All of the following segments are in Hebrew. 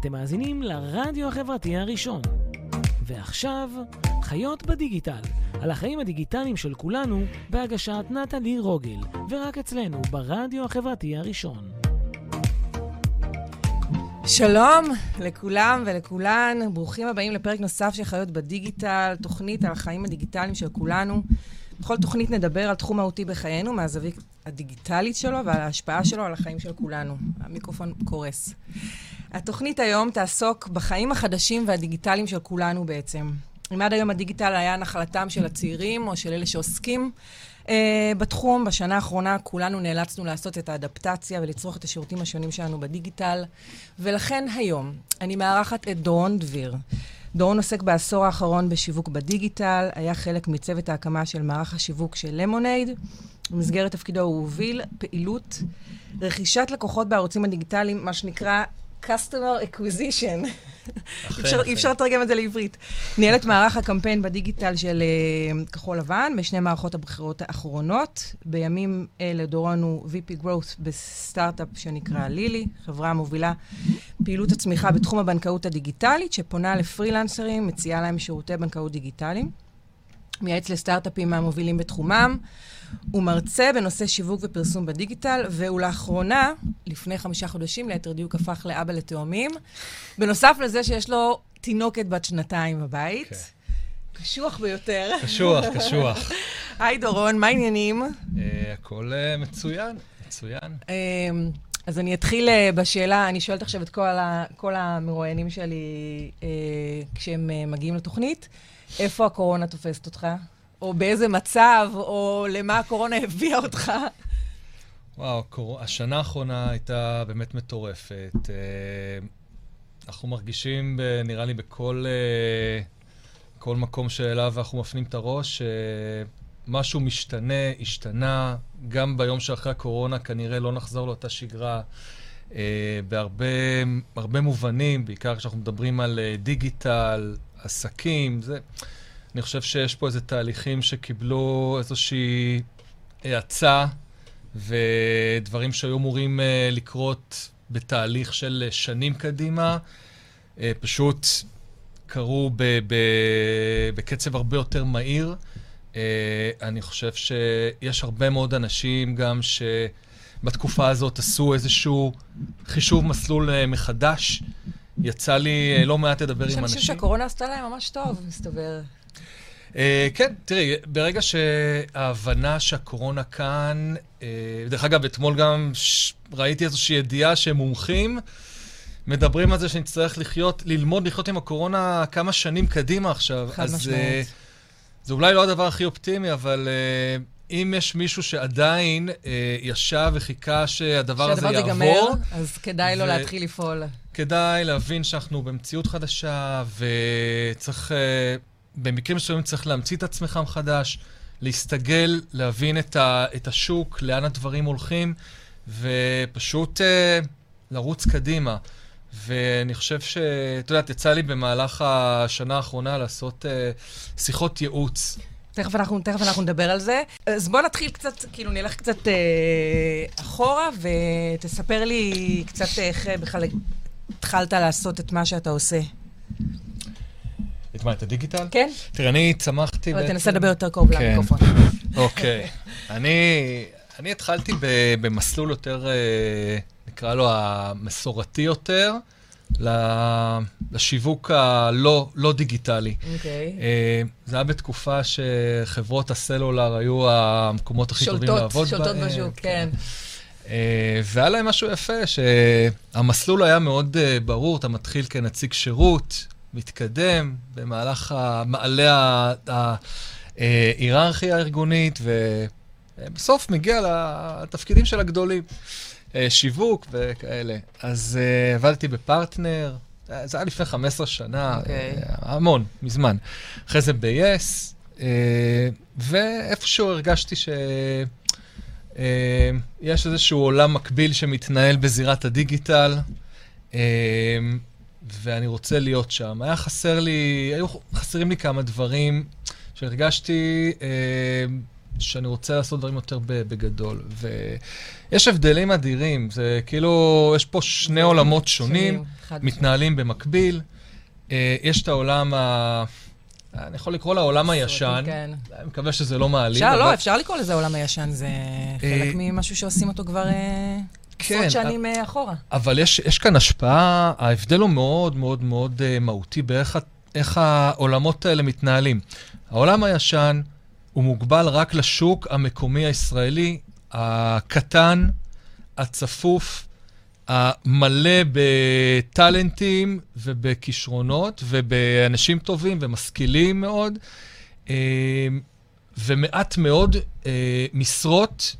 אתם מאזינים לרדיו החברתי הראשון. ועכשיו, חיות בדיגיטל, על החיים הדיגיטליים של כולנו, בהגשת נטלי רוגל, ורק אצלנו, ברדיו החברתי הראשון. שלום לכולם ולכולן, ברוכים הבאים לפרק נוסף של חיות בדיגיטל, תוכנית על החיים הדיגיטליים של כולנו. בכל תוכנית נדבר על תחום מהותי בחיינו, מהזווית הדיגיטלית שלו ועל ההשפעה שלו על החיים של כולנו. המיקרופון קורס. התוכנית היום תעסוק בחיים החדשים והדיגיטליים של כולנו בעצם. אם עד היום הדיגיטל היה נחלתם של הצעירים או של אלה שעוסקים uh, בתחום, בשנה האחרונה כולנו נאלצנו לעשות את האדפטציה ולצרוך את השירותים השונים שלנו בדיגיטל, ולכן היום אני מארחת את דורון דביר. דורון עוסק בעשור האחרון בשיווק בדיגיטל, היה חלק מצוות ההקמה של מערך השיווק של למונייד. במסגרת תפקידו הוא הוביל פעילות רכישת לקוחות בערוצים הדיגיטליים, מה שנקרא customer acquisition. אי אפשר לתרגם את זה לעברית. ניהל את מערך הקמפיין בדיגיטל של uh, כחול לבן בשני מערכות הבחירות האחרונות. בימים אלה דורון הוא VP Growth בסטארט-אפ שנקרא לילי, חברה המובילה פעילות הצמיחה בתחום הבנקאות הדיגיטלית, שפונה לפרילנסרים, מציעה להם שירותי בנקאות דיגיטליים. מייעץ לסטארט-אפים מהמובילים בתחומם. הוא מרצה בנושא שיווק ופרסום בדיגיטל, והוא לאחרונה, לפני חמישה חודשים, ליתר דיוק, הפך לאבא לתאומים. בנוסף לזה שיש לו תינוקת בת שנתיים בבית. Okay. כן. קשוח ביותר. קשוח, קשוח. היי דורון, מה העניינים? Uh, הכל uh, מצוין, מצוין. Uh, אז אני אתחיל uh, בשאלה, אני שואלת עכשיו את כל, ה, כל המרואיינים שלי כשהם מגיעים לתוכנית, איפה הקורונה תופסת אותך? או באיזה מצב, או למה הקורונה הביאה אותך? וואו, קור... השנה האחרונה הייתה באמת מטורפת. אה, אנחנו מרגישים, נראה לי, בכל אה, כל מקום שאליו אנחנו מפנים את הראש, שמשהו משתנה, השתנה. גם ביום שאחרי הקורונה כנראה לא נחזור לאותה שגרה. Uh, בהרבה מובנים, בעיקר כשאנחנו מדברים על uh, דיגיטל, עסקים, זה... אני חושב שיש פה איזה תהליכים שקיבלו איזושהי האצה, ודברים שהיו אמורים uh, לקרות בתהליך של uh, שנים קדימה, uh, פשוט קרו ב- ב- בקצב הרבה יותר מהיר. Uh, אני חושב שיש הרבה מאוד אנשים גם שבתקופה הזאת עשו איזשהו חישוב מסלול uh, מחדש. יצא לי לא מעט לדבר עם אנשים. יש אנשים שהקורונה עשתה להם ממש טוב, מסתבר. Uh, כן, תראי, ברגע שההבנה שהקורונה כאן, uh, דרך אגב, אתמול גם ש... ראיתי איזושהי ידיעה שמומחים מדברים על זה שנצטרך לחיות, ללמוד לחיות עם הקורונה כמה שנים קדימה עכשיו. חד משמעית. Uh, זה אולי לא הדבר הכי אופטימי, אבל uh, אם יש מישהו שעדיין uh, ישב וחיכה שהדבר הזה יעבור... שהדבר הזה ייגמר, אז כדאי ו... לו להתחיל לפעול. כדאי להבין שאנחנו במציאות חדשה, וצריך... Uh, במקרים מסוימים צריך להמציא את עצמך מחדש, להסתגל, להבין את, ה, את השוק, לאן הדברים הולכים, ופשוט uh, לרוץ קדימה. ואני חושב ש... את יודעת, יצא לי במהלך השנה האחרונה לעשות uh, שיחות ייעוץ. תכף אנחנו, תכף אנחנו נדבר על זה. אז בוא נתחיל קצת, כאילו נלך קצת אה, אחורה, ותספר לי קצת איך בכלל התחלת לעשות את מה שאתה עושה. את מה, את הדיגיטל? כן. תראה, אני צמחתי... אבל תנסה לדבר יותר קרוב כן. למיקרופון. אוקיי. אני התחלתי במסלול יותר, אה, נקרא לו המסורתי יותר. לשיווק הלא לא דיגיטלי. אוקיי. Okay. אה, זה היה בתקופה שחברות הסלולר היו המקומות הכי שולטות, טובים לעבוד בהם. שולטות בשוק, כן. אה, והיה להם משהו יפה, שהמסלול היה מאוד ברור, אתה מתחיל כנציג שירות, מתקדם במהלך המעלה ההיררכיה הארגונית, ובסוף מגיע לתפקידים של הגדולים, אה, שיווק וכאלה. אז עבדתי בפרטנר, זה היה לפני 15 שנה, okay. אוקיי. המון, מזמן. אחרי זה ב-yes, ואיפשהו הרגשתי ש... Uh, יש איזשהו עולם מקביל שמתנהל בזירת הדיגיטל. Uh, ואני רוצה להיות שם. היה חסר לי, היו חסרים לי כמה דברים שהרגשתי, אה, שאני רוצה לעשות דברים יותר בגדול. ויש הבדלים אדירים, זה כאילו, יש פה שני עולמות שונים, מתנהלים במקביל. אה, יש את העולם ה... אני יכול לקרוא לעולם הישן, כן. אני מקווה שזה לא מעליב. אפשר, לא, אפשר לקרוא לזה עולם הישן, זה חלק ממשהו שעושים אותו כבר עשרות כן, שנים אחורה. אבל יש כאן השפעה, ההבדל הוא מאוד מאוד מאוד מהותי באיך העולמות האלה מתנהלים. העולם הישן הוא מוגבל רק לשוק המקומי הישראלי, הקטן, הצפוף, המלא בטאלנטים ובכישרונות ובאנשים טובים ומשכילים מאוד, אה, ומעט מאוד אה, משרות,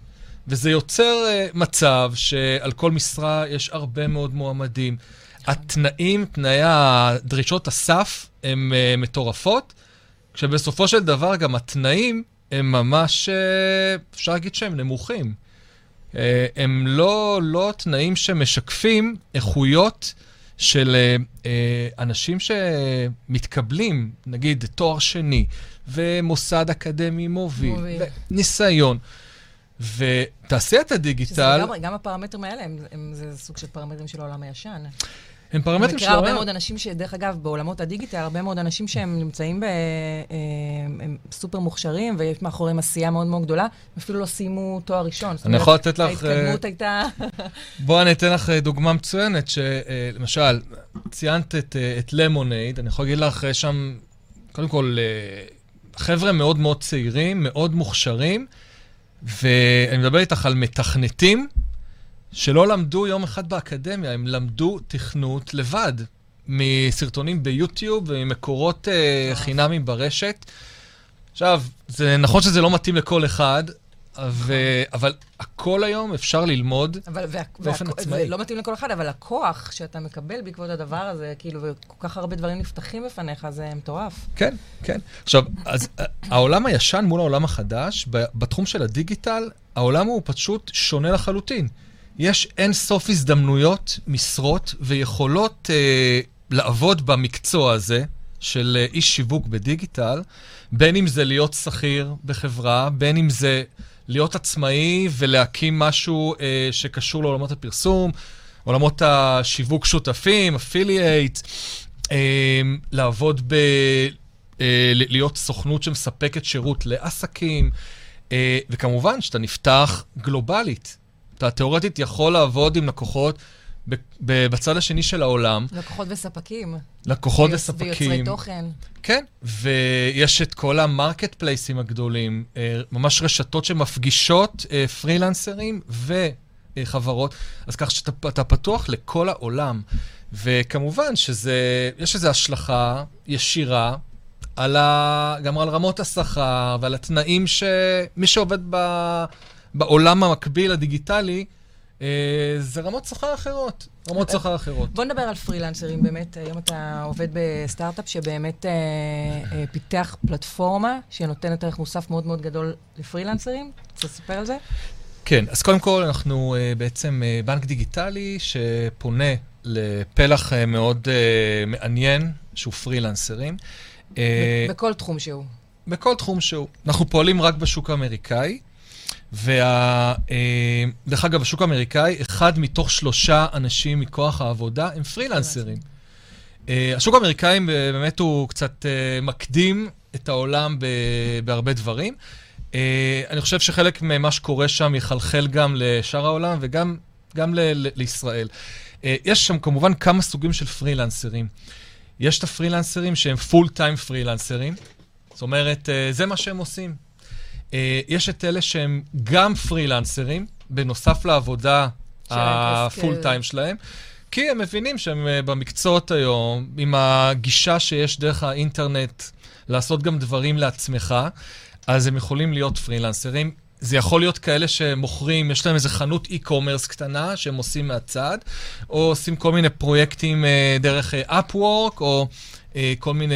וזה יוצר אה, מצב שעל כל משרה יש הרבה מאוד מועמדים. התנאים, תנאי הדרישות הסף, הן מטורפות. כשבסופו של דבר גם התנאים הם ממש, אפשר להגיד שהם נמוכים. אה, הם לא, לא תנאים שמשקפים איכויות של אה, אנשים שמתקבלים, נגיד תואר שני, ומוסד אקדמי מוביל, מוביל. ניסיון. ותעשיית הדיגיטל... שזה גם הפרמטרים האלה, הם, הם, זה סוג של פרמטרים של העולם הישן. הם פרמטרים של... אני מכירה הרבה מאוד אנשים שדרך אגב, בעולמות הדיגיטל, הרבה מאוד אנשים שהם נמצאים ב... אה, הם סופר מוכשרים, ויש מאחוריהם עשייה מאוד מאוד גדולה, אפילו לא סיימו תואר ראשון. אני יכול לתת לך... ההתקדמות אה, הייתה... בואו אני אתן לך אה, דוגמה מצוינת, שלמשל, ציינת את, את למונייד, אני יכול להגיד לך, שם, קודם כל, חבר'ה מאוד מאוד צעירים, מאוד מוכשרים, ואני מדבר איתך על מתכנתים, שלא למדו יום אחד באקדמיה, הם למדו תכנות לבד, מסרטונים ביוטיוב וממקורות uh, חינמים ברשת. עכשיו, זה נכון שזה לא מתאים לכל אחד, ו... אבל הכל היום אפשר ללמוד אבל, וה... באופן וה... עצמאי. זה לא מתאים לכל אחד, אבל הכוח שאתה מקבל בעקבות הדבר הזה, כאילו, וכל כך הרבה דברים נפתחים בפניך, זה מטורף. כן, כן. עכשיו, אז העולם הישן מול העולם החדש, בתחום של הדיגיטל, העולם הוא פשוט שונה לחלוטין. יש אין סוף הזדמנויות, משרות ויכולות אה, לעבוד במקצוע הזה של אה, איש שיווק בדיגיטל, בין אם זה להיות שכיר בחברה, בין אם זה להיות עצמאי ולהקים משהו אה, שקשור לעולמות הפרסום, עולמות השיווק שותפים, אפילייט, אה, לעבוד ב... אה, להיות סוכנות שמספקת שירות לעסקים, אה, וכמובן שאתה נפתח גלובלית. אתה תאורטית יכול לעבוד עם לקוחות בצד השני של העולם. לקוחות וספקים. לקוחות וספקים. ויוצרי תוכן. כן, ויש את כל המרקט פלייסים הגדולים, אה, ממש רשתות שמפגישות אה, פרילנסרים וחברות, אז כך שאתה פתוח לכל העולם. וכמובן שזה, יש איזו השלכה ישירה על ה, גם על רמות השכר ועל התנאים שמי שעובד ב... בעולם המקביל הדיגיטלי, אה, זה רמות שכר אחרות. רמות שכר אחרות. בוא נדבר על פרילנסרים באמת. היום אתה עובד בסטארט-אפ שבאמת אה, אה, פיתח פלטפורמה שנותנת ערך מוסף מאוד מאוד גדול לפרילנסרים. רוצה לספר על זה? כן, אז קודם כל אנחנו אה, בעצם אה, בנק דיגיטלי שפונה לפלח אה, מאוד אה, מעניין, שהוא פרילנסרים. אה, בכל תחום שהוא. בכל תחום שהוא. אנחנו פועלים רק בשוק האמריקאי. וה... אה, אגב, בשוק האמריקאי, אחד מתוך שלושה אנשים מכוח העבודה הם פרילנסרים. אה, השוק האמריקאי באמת הוא קצת אה, מקדים את העולם בהרבה דברים. אני חושב שחלק ממה שקורה שם יחלחל גם לשאר העולם וגם גם לישראל. יש שם כמובן כמה סוגים של פרילנסרים. יש את הפרילנסרים שהם פול טיים פרילנסרים, זאת אומרת, זה מה שהם עושים. אה, יש את אלה שהם גם פרילנסרים, בנוסף לעבודה הפול טיים שלהם. כי הם מבינים שהם אה, במקצועות היום, עם הגישה שיש דרך האינטרנט לעשות גם דברים לעצמך, אז הם יכולים להיות פרילנסרים. זה יכול להיות כאלה שמוכרים, יש להם איזה חנות e-commerce קטנה שהם עושים מהצד, או עושים כל מיני פרויקטים אה, דרך Upwork, או אה, כל מיני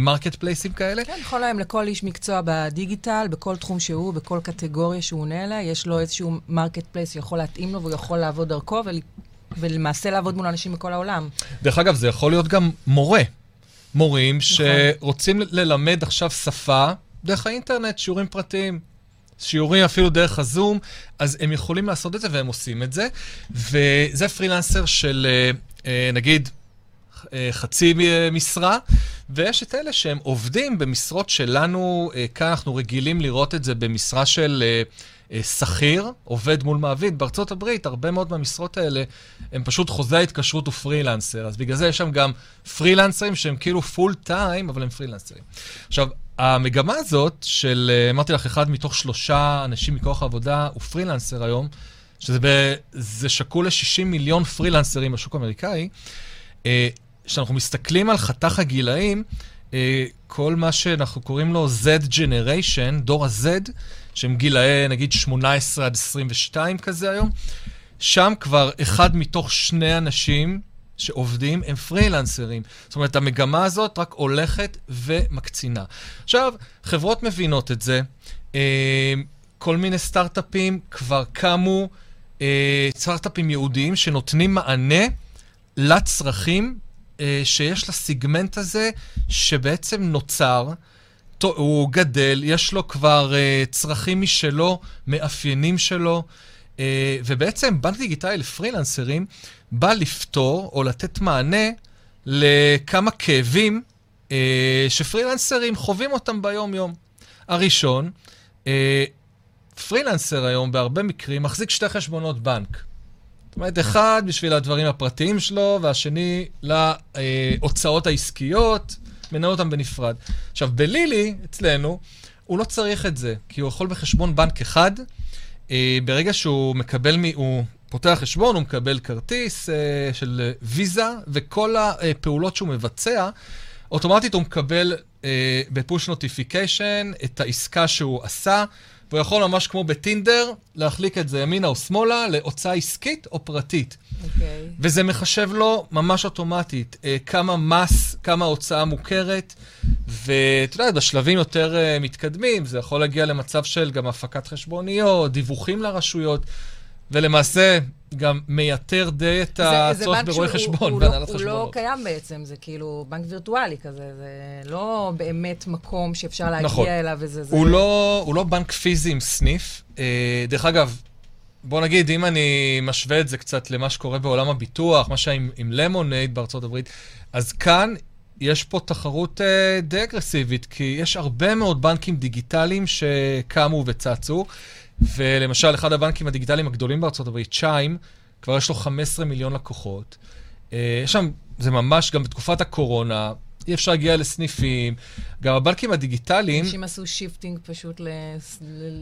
market אה, place ים כאלה. כן, יכול להם לכל איש מקצוע בדיגיטל, בכל תחום שהוא, בכל קטגוריה שהוא עונה אליה, יש לו איזשהו marketplace שיכול להתאים לו והוא יכול לעבוד דרכו ול... ולמעשה לעבוד מול אנשים בכל העולם. דרך אגב, זה יכול להיות גם מורה. מורים נכון. שרוצים ללמד עכשיו שפה דרך האינטרנט, שיעורים פרטיים. שיעורים אפילו דרך הזום, אז הם יכולים לעשות את זה והם עושים את זה. וזה פרילנסר של, אה, אה, נגיד, אה, חצי משרה, ויש את אלה שהם עובדים במשרות שלנו, כאן אנחנו רגילים לראות את זה במשרה של שכיר, עובד מול מעביד. בארצות הברית, הרבה מאוד מהמשרות האלה הם פשוט חוזה ההתקשרות ופרילנסר, אז בגלל זה יש שם גם פרילנסרים שהם כאילו פול טיים, אבל הם פרילנסרים. עכשיו, המגמה הזאת של, אה, אמרתי לך, אחד מתוך שלושה אנשים מכוח העבודה הוא פרילנסר היום, שזה ב, שקול ל-60 מיליון פרילנסרים בשוק האמריקאי, אה, כשאנחנו מסתכלים על חתך הגילאים, אה, כל מה שאנחנו קוראים לו Z Generation, דור ה-Z, שהם גילאי נגיד 18 עד 22 כזה היום, שם כבר אחד מתוך שני אנשים שעובדים הם פרילנסרים. זאת אומרת, המגמה הזאת רק הולכת ומקצינה. עכשיו, חברות מבינות את זה. אה, כל מיני סטארט-אפים כבר קמו, אה, סטארט-אפים יהודיים שנותנים מענה לצרכים שיש לסיגמנט הזה, שבעצם נוצר. הוא גדל, יש לו כבר uh, צרכים משלו, מאפיינים שלו, uh, ובעצם בנק דיגיטלי לפרילנסרים בא לפתור או לתת מענה לכמה כאבים אה, שפרילנסרים חווים אותם ביום-יום. הראשון, אה, פרילנסר היום בהרבה מקרים מחזיק שתי חשבונות בנק. זאת אומרת, אחד בשביל הדברים הפרטיים שלו, והשני להוצאות העסקיות, מנהל אותם בנפרד. עכשיו, בלילי, אצלנו, הוא לא צריך את זה, כי הוא יכול בחשבון בנק אחד, אה, ברגע שהוא מקבל, מ... הוא פותח חשבון, הוא מקבל כרטיס אה, של ויזה, וכל הפעולות שהוא מבצע, אוטומטית הוא מקבל אה, בפוש נוטיפיקיישן את העסקה שהוא עשה, והוא יכול ממש כמו בטינדר להחליק את זה ימינה או שמאלה להוצאה עסקית או פרטית. Okay. אוקיי. וזה מחשב לו ממש אוטומטית אה, כמה מס, כמה הוצאה מוכרת, ואתה יודע, בשלבים יותר אה, מתקדמים, זה יכול להגיע למצב של גם הפקת חשבוניות, דיווחים לרשויות. ולמעשה גם מייתר די את הצורך ברואי חשבון והנהלת חשבונות. הוא לא קיים בעצם, זה כאילו בנק וירטואלי כזה, זה לא באמת מקום שאפשר להגיע נכון. אליו וזה... הוא, זה... לא, הוא לא בנק פיזי עם סניף. אה, דרך אגב, בוא נגיד, אם אני משווה את זה קצת למה שקורה בעולם הביטוח, מה שהיה עם, עם למונייד בארצות הברית, אז כאן יש פה תחרות אה, די אגרסיבית, כי יש הרבה מאוד בנקים דיגיטליים שקמו וצצו. ולמשל, אחד הבנקים הדיגיטליים הגדולים בארצות הברית, צ'יים, כבר יש לו 15 מיליון לקוחות. אה, יש שם, זה ממש, גם בתקופת הקורונה, אי אפשר להגיע לסניפים. גם הבנקים הדיגיטליים... אנשים עשו shifting פשוט ל...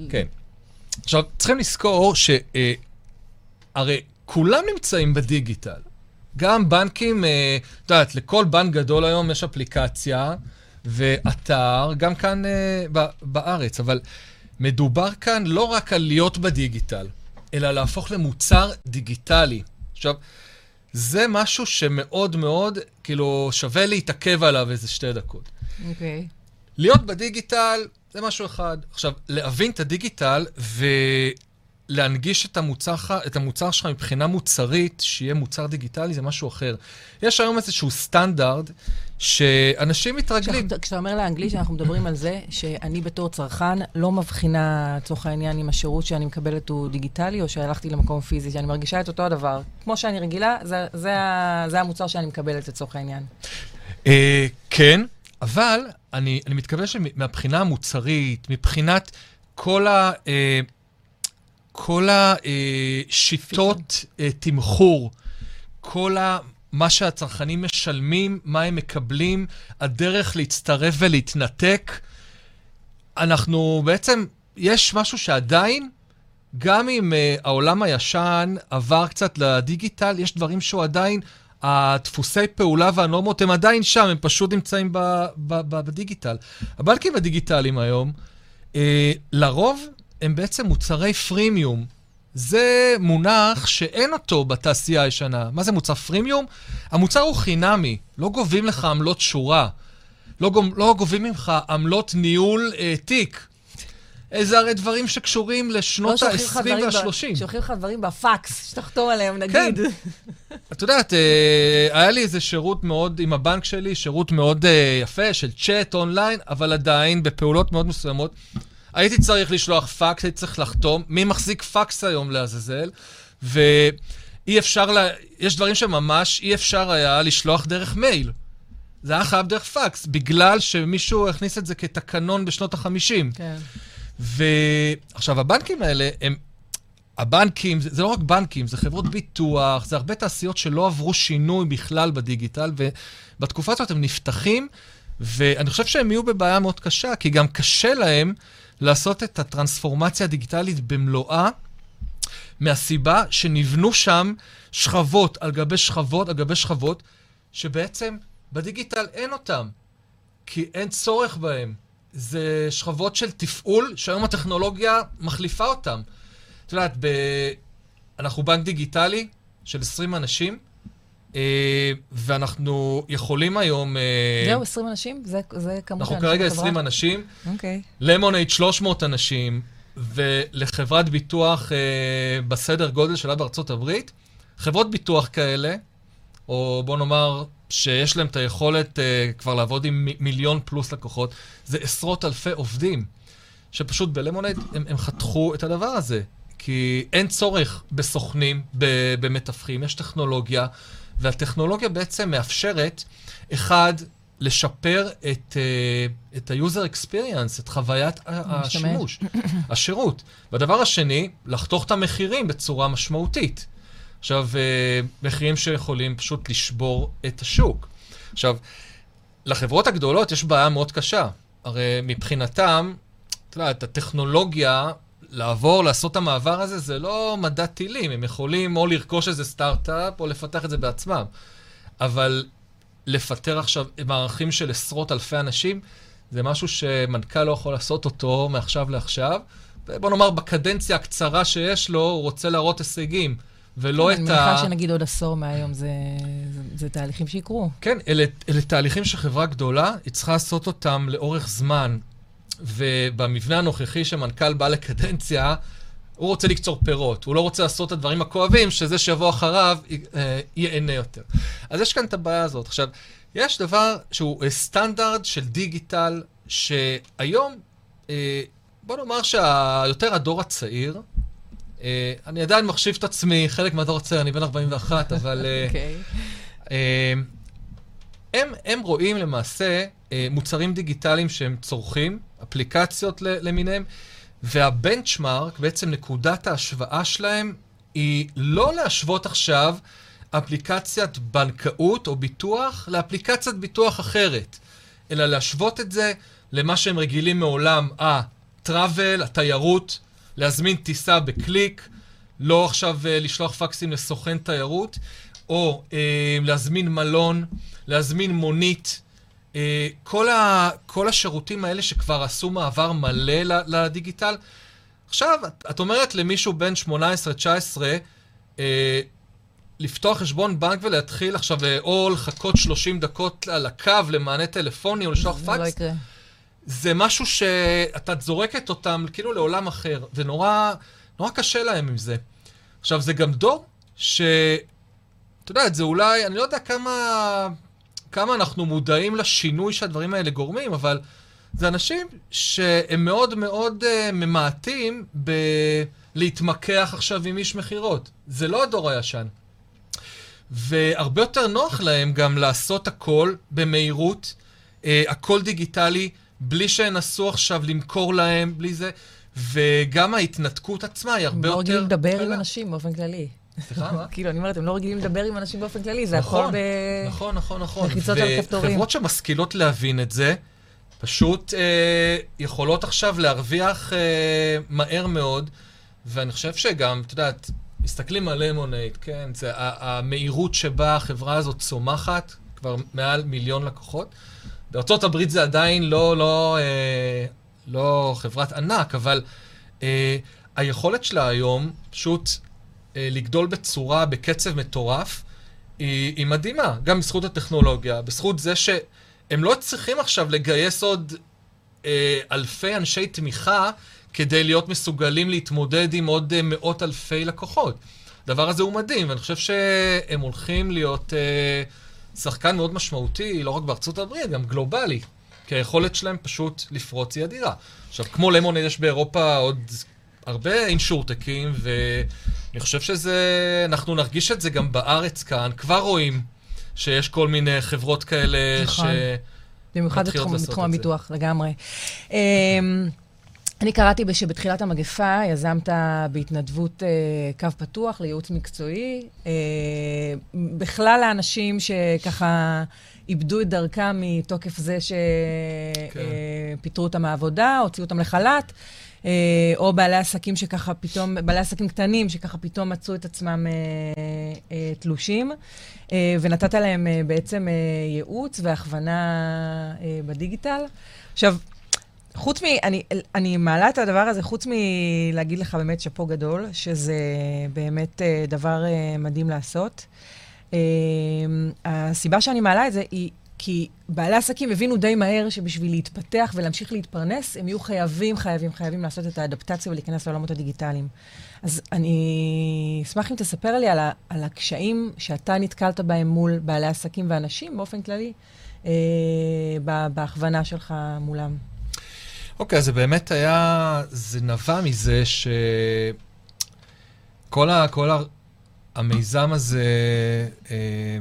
כן. עכשיו, צריכים לזכור שהרי אה, כולם נמצאים בדיגיטל. גם בנקים, אה, את אה, יודעת, לכל בנק גדול היום יש אפליקציה ואתר, גם כאן אה, בארץ, אבל מדובר כאן לא רק על להיות בדיגיטל, אלא להפוך למוצר דיגיטלי. עכשיו, זה משהו שמאוד מאוד, כאילו, שווה להתעכב עליו איזה שתי דקות. אוקיי. Okay. להיות בדיגיטל זה משהו אחד. עכשיו, להבין את הדיגיטל ולהנגיש את המוצר, את המוצר שלך מבחינה מוצרית, שיהיה מוצר דיגיטלי, זה משהו אחר. יש היום איזשהו סטנדרט שאנשים מתרגלים. כשאתה אומר לאנגלית, שאנחנו מדברים על זה, שאני בתור צרכן לא מבחינה, לצורך העניין, אם השירות שאני מקבלת הוא דיגיטלי, או שהלכתי למקום פיזי, שאני מרגישה את אותו הדבר. כמו שאני רגילה, זה, זה, זה המוצר שאני מקבלת לצורך העניין. Uh, כן, אבל אני, אני מתכוון שמבחינה המוצרית, מבחינת כל ה... Uh, כל השיטות uh, תמחור, כל ה... מה שהצרכנים משלמים, מה הם מקבלים, הדרך להצטרף ולהתנתק. אנחנו בעצם, יש משהו שעדיין, גם אם uh, העולם הישן עבר קצת לדיגיטל, יש דברים שהוא עדיין, הדפוסי פעולה והנורמות הם עדיין שם, הם פשוט נמצאים ב, ב, ב, בדיגיטל. הבנקים הדיגיטליים היום, uh, לרוב הם בעצם מוצרי פרימיום. זה מונח שאין אותו בתעשייה הישנה. מה זה מוצר פרימיום? המוצר הוא חינמי, לא גובים לך עמלות שורה. לא, לא גובים ממך עמלות ניהול אה, תיק. זה הרי דברים שקשורים לשנות לא ה-20 וה-30. שולחים לך דברים בפקס, שתחתום עליהם, נגיד. כן. את יודעת, אה, היה לי איזה שירות מאוד, עם הבנק שלי, שירות מאוד אה, יפה של צ'אט אונליין, אבל עדיין בפעולות מאוד מסוימות. הייתי צריך לשלוח פקס, הייתי צריך לחתום. מי מחזיק פקס היום לעזאזל? ואי אפשר, לה... יש דברים שממש אי אפשר היה לשלוח דרך מייל. זה היה חייב דרך פקס, בגלל שמישהו הכניס את זה כתקנון בשנות ה-50. כן. ועכשיו, הבנקים האלה, הם... הבנקים, זה, זה לא רק בנקים, זה חברות ביטוח, זה הרבה תעשיות שלא עברו שינוי בכלל בדיגיטל, ובתקופה הזאת הם נפתחים, ואני חושב שהם יהיו בבעיה מאוד קשה, כי גם קשה להם לעשות את הטרנספורמציה הדיגיטלית במלואה, מהסיבה שנבנו שם שכבות על גבי שכבות על גבי שכבות, שבעצם בדיגיטל אין אותם, כי אין צורך בהם. זה שכבות של תפעול, שהיום הטכנולוגיה מחליפה אותם. את יודעת, ב... אנחנו בנק דיגיטלי של 20 אנשים, ואנחנו יכולים היום... אה, זהו, 20 אנשים? זה, זה כמות אנחנו כרגע בחברה? 20 אנשים, אוקיי. למונייד 300 אנשים, ולחברת ביטוח אה, בסדר גודל שלה בארצות הברית, חברות ביטוח כאלה, או בוא נאמר שיש להם את היכולת אה, כבר לעבוד עם מ- מיליון פלוס לקוחות, זה עשרות אלפי עובדים, שפשוט בלמונייד הם, הם חתכו את הדבר הזה. כי אין צורך בסוכנים, במתווכים, יש טכנולוגיה, והטכנולוגיה בעצם מאפשרת, אחד, לשפר את, אה, את ה-user experience, את חוויית. השימוש, השירות. והדבר השני, לחתוך את המחירים בצורה משמעותית. עכשיו, אה, מחירים שיכולים פשוט לשבור את השוק. עכשיו, לחברות הגדולות יש בעיה מאוד קשה. הרי מבחינתם, את הטכנולוגיה, לעבור, לעשות את המעבר הזה, זה לא מדע טילים. הם יכולים או לרכוש איזה סטארט-אפ, או לפתח את זה בעצמם. אבל לפטר עכשיו מערכים של עשרות אלפי אנשים, זה משהו שמנכ"ל לא יכול לעשות אותו מעכשיו לעכשיו. בוא נאמר, בקדנציה הקצרה שיש לו, הוא רוצה להראות הישגים, ולא את ה... אני מניחה שנגיד עוד עשור מהיום זה, זה, זה תהליכים שיקרו. כן, אלה, אלה תהליכים שחברה גדולה, היא צריכה לעשות אותם לאורך זמן. ובמבנה הנוכחי שמנכ"ל בא לקדנציה, הוא רוצה לקצור פירות, הוא לא רוצה לעשות את הדברים הכואבים, שזה שיבוא אחריו אה, ייהנה יותר. אז יש כאן את הבעיה הזאת. עכשיו, יש דבר שהוא אה, סטנדרט של דיגיטל, שהיום, אה, בוא נאמר שיותר הדור הצעיר, אני עדיין מחשיב את עצמי חלק מהדור הצעיר, אני בן 41, אבל... אה, אוקיי. הם, הם רואים למעשה מוצרים דיגיטליים שהם צורכים, אפליקציות למיניהם, והבנצ'מארק, בעצם נקודת ההשוואה שלהם, היא לא להשוות עכשיו אפליקציית בנקאות או ביטוח לאפליקציית ביטוח אחרת, אלא להשוות את זה למה שהם רגילים מעולם ה-travel, התיירות, להזמין טיסה בקליק, לא עכשיו אה, לשלוח פקסים לסוכן תיירות, או אה, להזמין מלון, להזמין מונית. אה, כל, ה, כל השירותים האלה שכבר עשו מעבר מלא לדיגיטל. עכשיו, את, את אומרת למישהו בן 18-19, אה, לפתוח חשבון בנק ולהתחיל עכשיו או לחכות 30 דקות על הקו למענה טלפוני או לשלוח פקס, לא יקרה. זה משהו שאתה זורקת אותם כאילו לעולם אחר, ונורא נורא קשה להם עם זה. עכשיו, זה גם דור ש... אתה יודע, זה אולי, אני לא יודע כמה, כמה אנחנו מודעים לשינוי שהדברים האלה גורמים, אבל זה אנשים שהם מאוד מאוד uh, ממעטים בלהתמקח עכשיו עם איש מכירות. זה לא הדור הישן. והרבה יותר נוח להם גם לעשות הכל במהירות, uh, הכל דיגיטלי, בלי שינסו עכשיו למכור להם, בלי זה, וגם ההתנתקות עצמה היא הרבה לא יותר... רגילים לדבר עם. אנשים באופן כללי. סליחה, מה? כאילו, אני אומרת, הם לא רגילים לדבר עם אנשים באופן כללי, זה נכון, הכל ב... נכון, נכון, נכון. לחיצות על כפתורים. וחברות שמשכילות להבין את זה, פשוט אה, יכולות עכשיו להרוויח אה, מהר מאוד, ואני חושב שגם, את יודעת, מסתכלים על למונייד, כן? זה המהירות שבה החברה הזאת צומחת, כבר מעל מיליון לקוחות. בארה"ב זה עדיין לא, לא, אה, לא חברת ענק, אבל אה, היכולת שלה היום פשוט לגדול בצורה, בקצב מטורף, היא, היא מדהימה, גם בזכות הטכנולוגיה, בזכות זה שהם לא צריכים עכשיו לגייס עוד אה, אלפי אנשי תמיכה כדי להיות מסוגלים להתמודד עם עוד אה, מאות אלפי לקוחות. הדבר הזה הוא מדהים, ואני חושב שהם הולכים להיות אה, שחקן מאוד משמעותי, לא רק בארצות הברית, גם גלובלי. כי היכולת שלהם פשוט לפרוץ היא אדירה. עכשיו, כמו למונייד יש באירופה עוד הרבה אינשורטקים, ואני חושב שזה, אנחנו נרגיש את זה גם בארץ כאן, כבר רואים שיש כל מיני חברות כאלה נכון. במיוחד בתחום. הביטוח, לגמרי. אמ, אני קראתי שבתחילת המגפה יזמת בהתנדבות אה, קו פתוח לייעוץ מקצועי. אה, בכלל האנשים שככה איבדו את דרכם מתוקף זה כן. שפיטרו אותם מהעבודה, הוציאו אותם לחל"ת, אה, או בעלי עסקים שככה פתאום, בעלי עסקים קטנים שככה פתאום מצאו את עצמם אה, אה, תלושים, אה, ונתת להם אה, בעצם אה, ייעוץ והכוונה אה, בדיגיטל. עכשיו, חוץ מ... אני, אני מעלה את הדבר הזה, חוץ מלהגיד לך באמת שאפו גדול, שזה באמת אה, דבר אה, מדהים לעשות. אה, הסיבה שאני מעלה את זה היא כי בעלי עסקים הבינו די מהר שבשביל להתפתח ולהמשיך להתפרנס, הם יהיו חייבים, חייבים, חייבים לעשות את האדפטציה ולהיכנס לעולמות הדיגיטליים. אז אני אשמח אם תספר לי על, ה, על הקשיים שאתה נתקלת בהם מול בעלי עסקים ואנשים באופן כללי, אה, בהכוונה שלך מולם. אוקיי, אז זה באמת היה, זה נבע מזה שכל ה, כל ה, המיזם הזה אה,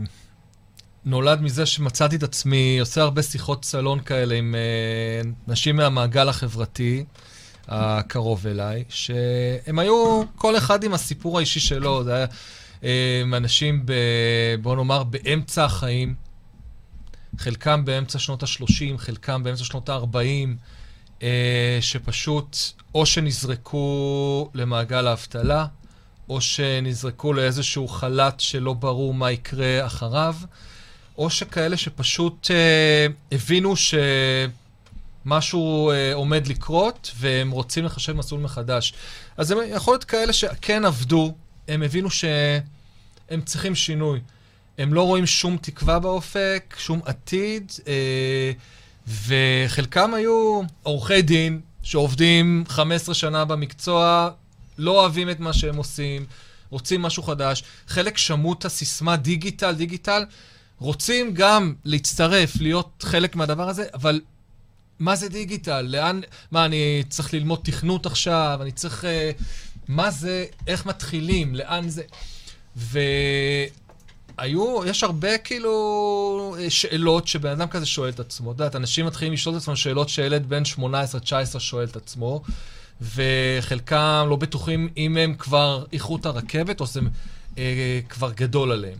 נולד מזה שמצאתי את עצמי עושה הרבה שיחות סלון כאלה עם אה, נשים מהמעגל החברתי הקרוב אליי, שהם היו כל אחד עם הסיפור האישי שלו, זה היה אה, אנשים, ב, בוא נאמר, באמצע החיים, חלקם באמצע שנות ה-30, חלקם באמצע שנות ה-40, אה, שפשוט או שנזרקו למעגל האבטלה, או שנזרקו לאיזשהו חל"ת שלא ברור מה יקרה אחריו, או שכאלה שפשוט אה, הבינו שמשהו אה, עומד לקרות והם רוצים לחשב מסלול מחדש. אז הם יכול להיות כאלה שכן עבדו, הם הבינו שהם צריכים שינוי. הם לא רואים שום תקווה באופק, שום עתיד, אה, וחלקם היו עורכי דין שעובדים 15 שנה במקצוע, לא אוהבים את מה שהם עושים, רוצים משהו חדש. חלק שמעו את הסיסמה דיגיטל, דיגיטל, רוצים גם להצטרף, להיות חלק מהדבר הזה, אבל מה זה דיגיטל? לאן, מה, אני צריך ללמוד תכנות עכשיו? אני צריך... אה, מה זה, איך מתחילים? לאן זה? והיו, יש הרבה כאילו אה, שאלות שבן אדם כזה שואל את עצמו. את יודעת, אנשים מתחילים לשאול את עצמם שאלות שילד בן 18-19 שואל את עצמו, וחלקם לא בטוחים אם הם כבר איכו את הרכבת או שזה אה, כבר גדול עליהם.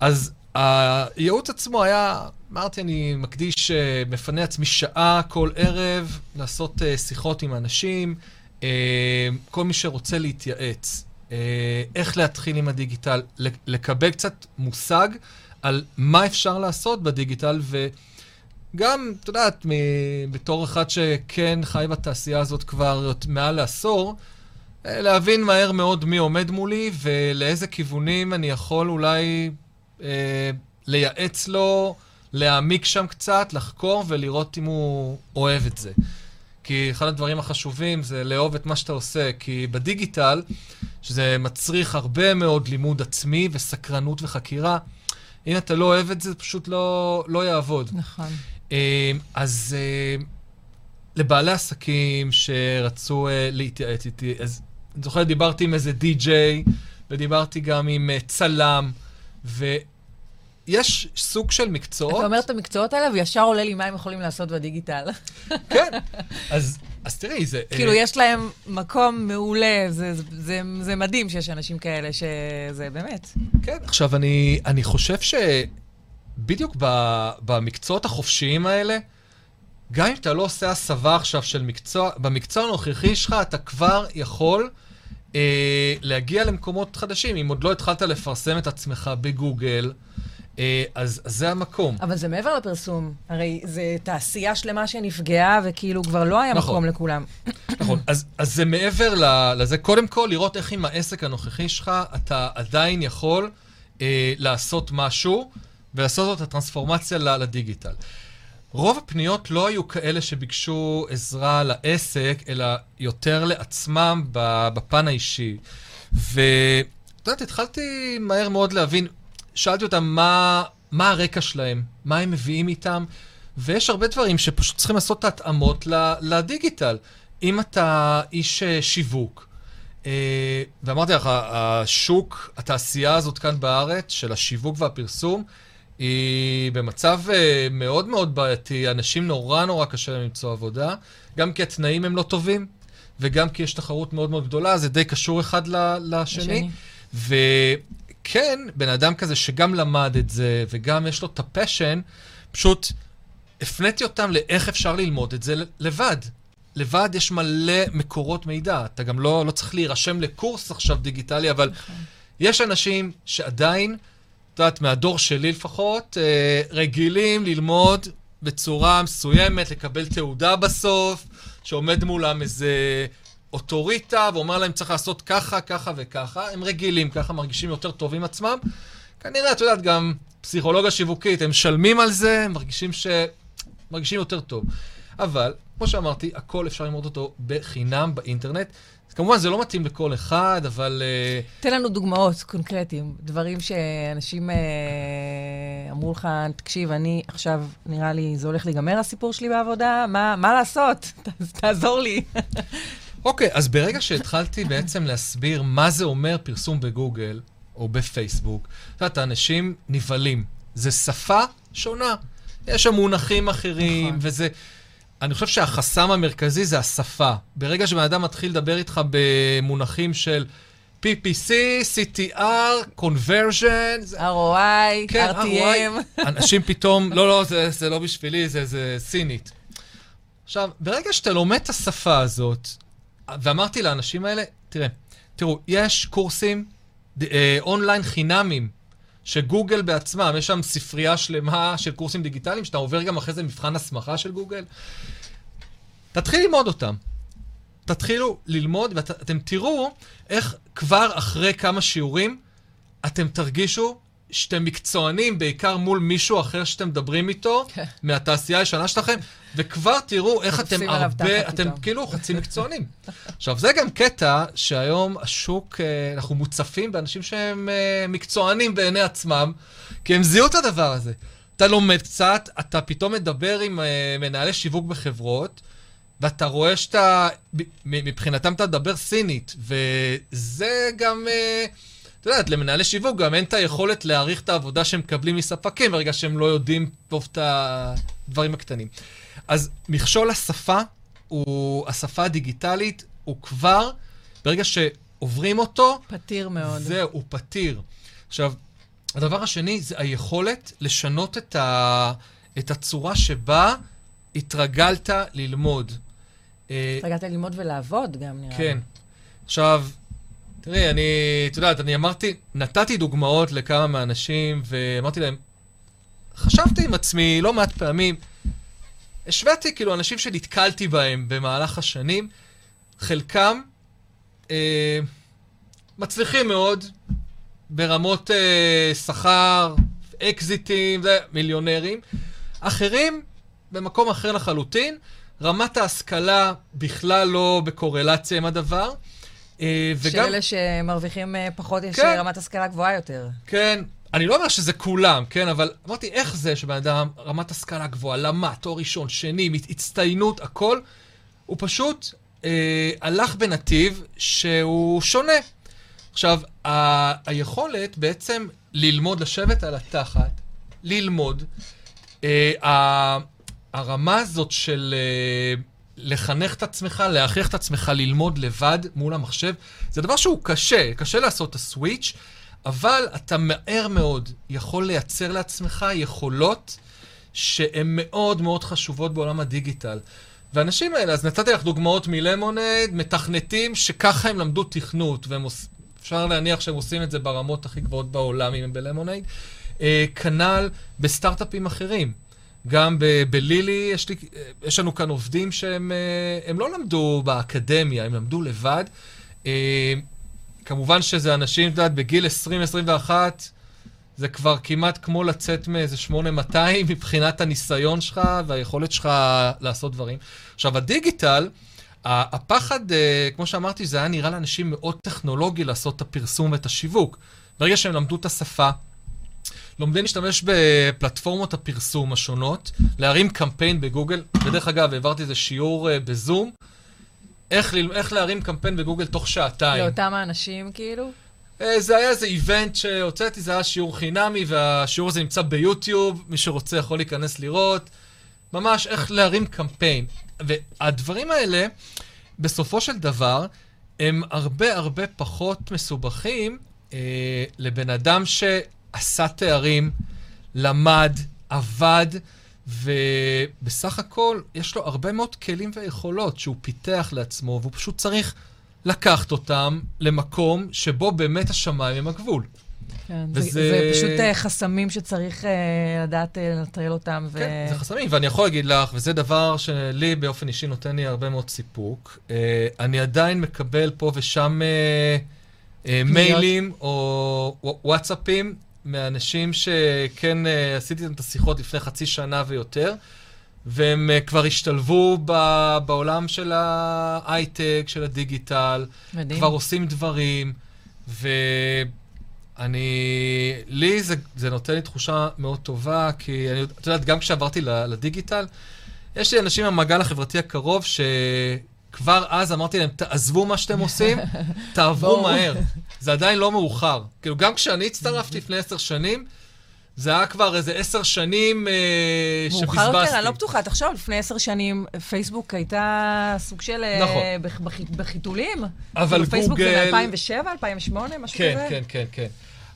אז הייעוץ עצמו היה, אמרתי, אני מקדיש, אה, מפנה עצמי שעה כל ערב לעשות אה, שיחות עם אנשים, אה, כל מי שרוצה להתייעץ, איך להתחיל עם הדיגיטל, לקבל קצת מושג על מה אפשר לעשות בדיגיטל, וגם, את יודעת, בתור אחד שכן חי בתעשייה הזאת כבר מעל לעשור, להבין מהר מאוד מי עומד מולי ולאיזה כיוונים אני יכול אולי לייעץ לו, להעמיק שם קצת, לחקור ולראות אם הוא אוהב את זה. כי אחד הדברים החשובים זה לאהוב את מה שאתה עושה, כי בדיגיטל, שזה מצריך הרבה מאוד לימוד עצמי וסקרנות וחקירה, אם אתה לא אוהב את זה, זה פשוט לא, לא יעבוד. נכון. אה, אז אה, לבעלי עסקים שרצו אה, להתייעץ איתי, אז אני זוכר, דיברתי עם איזה די-ג'יי, ודיברתי גם עם אה, צלם, ויש סוג של מקצועות... אתה אומר את המקצועות האלה, וישר עולה לי מה הם יכולים לעשות בדיגיטל. כן. אז, אז תראי, זה... כאילו, אה, יש להם מקום מעולה, זה, זה, זה, זה מדהים שיש אנשים כאלה, שזה באמת. כן, עכשיו, אני, אני חושב שבדיוק ב, במקצועות החופשיים האלה, גם אם אתה לא עושה הסבה עכשיו של מקצוע, במקצוע הנוכחי שלך אתה כבר יכול אה, להגיע למקומות חדשים. אם עוד לא התחלת לפרסם את עצמך בגוגל, אה, אז, אז זה המקום. אבל זה מעבר לפרסום. הרי זה תעשייה שלמה שנפגעה, וכאילו כבר לא היה נכון. מקום לכולם. נכון, אז, אז זה מעבר לזה, קודם כל לראות איך עם העסק הנוכחי שלך אתה עדיין יכול אה, לעשות משהו ולעשות את הטרנספורמציה לדיגיטל. רוב הפניות לא היו כאלה שביקשו עזרה לעסק, אלא יותר לעצמם בפן האישי. ואת יודעת, התחלתי מהר מאוד להבין, שאלתי אותם מה, מה הרקע שלהם, מה הם מביאים איתם, ויש הרבה דברים שפשוט צריכים לעשות את ההתאמות לדיגיטל. אם אתה איש אה, שיווק, אה, ואמרתי לך, השוק, התעשייה הזאת כאן בארץ, של השיווק והפרסום, היא במצב אה, מאוד מאוד בעייתי. אנשים נורא נורא קשה להם למצוא עבודה, גם כי התנאים הם לא טובים, וגם כי יש תחרות מאוד מאוד גדולה, זה די קשור אחד לשני. וכן, בן אדם כזה שגם למד את זה, וגם יש לו את הפשן, פשוט הפניתי אותם לאיך אפשר ללמוד את זה לבד. לבד יש מלא מקורות מידע. אתה גם לא, לא צריך להירשם לקורס עכשיו דיגיטלי, אבל נכון. יש אנשים שעדיין, את יודעת, מהדור שלי לפחות, אה, רגילים ללמוד בצורה מסוימת, לקבל תעודה בסוף, שעומד מולם איזה אוטוריטה, ואומר להם צריך לעשות ככה, ככה וככה. הם רגילים, ככה מרגישים יותר טוב עם עצמם. כנראה, את יודעת, גם פסיכולוגיה שיווקית, הם משלמים על זה, הם מרגישים ש... מרגישים יותר טוב. אבל, כמו שאמרתי, הכל אפשר ללמוד אותו בחינם באינטרנט. כמובן, זה לא מתאים לכל אחד, אבל... אה, תן לנו דוגמאות קונקרטיים, דברים שאנשים אה, אמרו לך, תקשיב, אני עכשיו, נראה לי, זה הולך להיגמר הסיפור שלי בעבודה, מה, מה לעשות? תעזור לי. אוקיי, okay, אז ברגע שהתחלתי בעצם להסביר מה זה אומר פרסום בגוגל או בפייסבוק, את יודעת, האנשים נבהלים. זה שפה שונה. יש שם מונחים אחרים, נכון. וזה... אני חושב שהחסם המרכזי זה השפה. ברגע שבן אדם מתחיל לדבר איתך במונחים של PPC, CTR, conversion... ROI, כן, RTM. ROI, אנשים פתאום, לא, לא, זה, זה לא בשבילי, זה, זה סינית. עכשיו, ברגע שאתה לומד את השפה הזאת, ואמרתי לאנשים האלה, תראה, תראו, יש קורסים אה, אונליין חינמים שגוגל בעצמם, יש שם ספרייה שלמה של קורסים דיגיטליים, שאתה עובר גם אחרי זה מבחן הסמכה של גוגל. תתחיל ללמוד אותם. תתחילו ללמוד, ואתם תראו איך כבר אחרי כמה שיעורים אתם תרגישו שאתם מקצוענים, בעיקר מול מישהו אחר שאתם מדברים איתו, כן. מהתעשייה הישנה שלכם, וכבר תראו איך אתם הרבה, אתם כאילו חצי מקצוענים. עכשיו, זה גם קטע שהיום השוק, אה, אנחנו מוצפים באנשים שהם אה, מקצוענים בעיני עצמם, כי הם זיהו את הדבר הזה. אתה לומד קצת, אתה פתאום מדבר עם אה, מנהלי שיווק בחברות, ואתה רואה שאתה, מבחינתם אתה מדבר סינית, וזה גם... את יודעת, למנהלי שיווק גם אין את היכולת להעריך את העבודה שהם מקבלים מספקים ברגע שהם לא יודעים טוב את הדברים הקטנים. אז מכשול השפה, הוא, השפה הדיגיטלית, הוא כבר, ברגע שעוברים אותו... פתיר מאוד. זהו, הוא פתיר. עכשיו, הדבר השני זה היכולת לשנות את, ה, את הצורה שבה התרגלת ללמוד. אה, התרגלת ללמוד ולעבוד גם, נראה לי. כן. עכשיו, תראי, אני, את יודעת, אני אמרתי, נתתי דוגמאות לכמה מהאנשים, ואמרתי להם, חשבתי עם עצמי לא מעט פעמים, השוויתי כאילו אנשים שנתקלתי בהם במהלך השנים, חלקם אה, מצליחים מאוד ברמות אה, שכר, אקזיטים, זה, מיליונרים. אחרים, במקום אחר לחלוטין, רמת ההשכלה בכלל לא בקורלציה עם הדבר. אה, וגם... של אלה שמרוויחים אה, פחות, יש כן. רמת השכלה גבוהה יותר. כן. אני לא אומר שזה כולם, כן? אבל אמרתי, איך זה שבן אדם, רמת השכלה גבוהה, למד, תואר ראשון, שני, הצטיינות, הכל, הוא פשוט אה, הלך בנתיב שהוא שונה. עכשיו, ה- היכולת בעצם ללמוד, לשבת על התחת, ללמוד, אה, ה- הרמה הזאת של... אה, לחנך את עצמך, להכריח את עצמך ללמוד לבד מול המחשב, זה דבר שהוא קשה, קשה לעשות את הסוויץ', אבל אתה מהר מאוד יכול לייצר לעצמך יכולות שהן מאוד מאוד חשובות בעולם הדיגיטל. והאנשים האלה, אז נתתי לך דוגמאות מלמונייד, מתכנתים שככה הם למדו תכנות, ואפשר להניח שהם עושים את זה ברמות הכי גבוהות בעולם אם הם בלמונייד. אה, כנ"ל בסטארט-אפים אחרים. גם בלילי, יש, לי, יש לנו כאן עובדים שהם אה, לא למדו באקדמיה, הם למדו לבד. אה, כמובן שזה אנשים, את יודעת, בגיל 20-21, זה כבר כמעט כמו לצאת מאיזה 8200 מבחינת הניסיון שלך והיכולת שלך לעשות דברים. עכשיו, הדיגיטל, הפחד, אה, כמו שאמרתי, זה היה נראה לאנשים מאוד טכנולוגי לעשות את הפרסום ואת השיווק. ברגע שהם למדו את השפה, לומדים להשתמש בפלטפורמות הפרסום השונות, להרים קמפיין בגוגל, ודרך אגב, העברתי איזה שיעור uh, בזום, איך, ל... איך להרים קמפיין בגוגל תוך שעתיים. לאותם האנשים, כאילו? Uh, זה היה איזה איבנט שהוצאתי, זה היה שיעור חינמי, והשיעור הזה נמצא ביוטיוב, מי שרוצה יכול להיכנס לראות. ממש איך להרים קמפיין. והדברים האלה, בסופו של דבר, הם הרבה הרבה פחות מסובכים אה, לבן אדם שעשה תארים, למד, עבד, ובסך הכל יש לו הרבה מאוד כלים ויכולות שהוא פיתח לעצמו, והוא פשוט צריך לקחת אותם למקום שבו באמת השמיים הם הגבול. כן, וזה... זה, זה פשוט uh, חסמים שצריך uh, לדעת uh, לנטרל אותם. ו... כן, זה חסמים, ואני יכול להגיד לך, וזה דבר שלי באופן אישי נותן לי הרבה מאוד סיפוק, uh, אני עדיין מקבל פה ושם uh, uh, מיילים או וואטסאפים מאנשים שכן uh, עשיתי איתם את השיחות לפני חצי שנה ויותר. והם uh, כבר השתלבו ב- בעולם של ההייטק, של הדיגיטל, מדהים. כבר עושים דברים, ו... אני, לי זה, זה נותן לי תחושה מאוד טובה, כי אני, את יודעת, גם כשעברתי לדיגיטל, יש לי אנשים מהמעגל החברתי הקרוב שכבר אז אמרתי להם, תעזבו מה שאתם עושים, תעברו מהר. זה עדיין לא מאוחר. כאילו, גם כשאני הצטרפתי לפני עשר שנים, זה היה כבר איזה עשר שנים אה, שבזבזתי. מאוחר יותר, אני לא בטוחה. תחשוב, לפני עשר שנים פייסבוק הייתה סוג של... אה, נכון. בח, בח, בחיתולים. אבל גוגל... פייסבוק זה מ-2007, 2008, משהו כן, כזה? כן, כן, כן.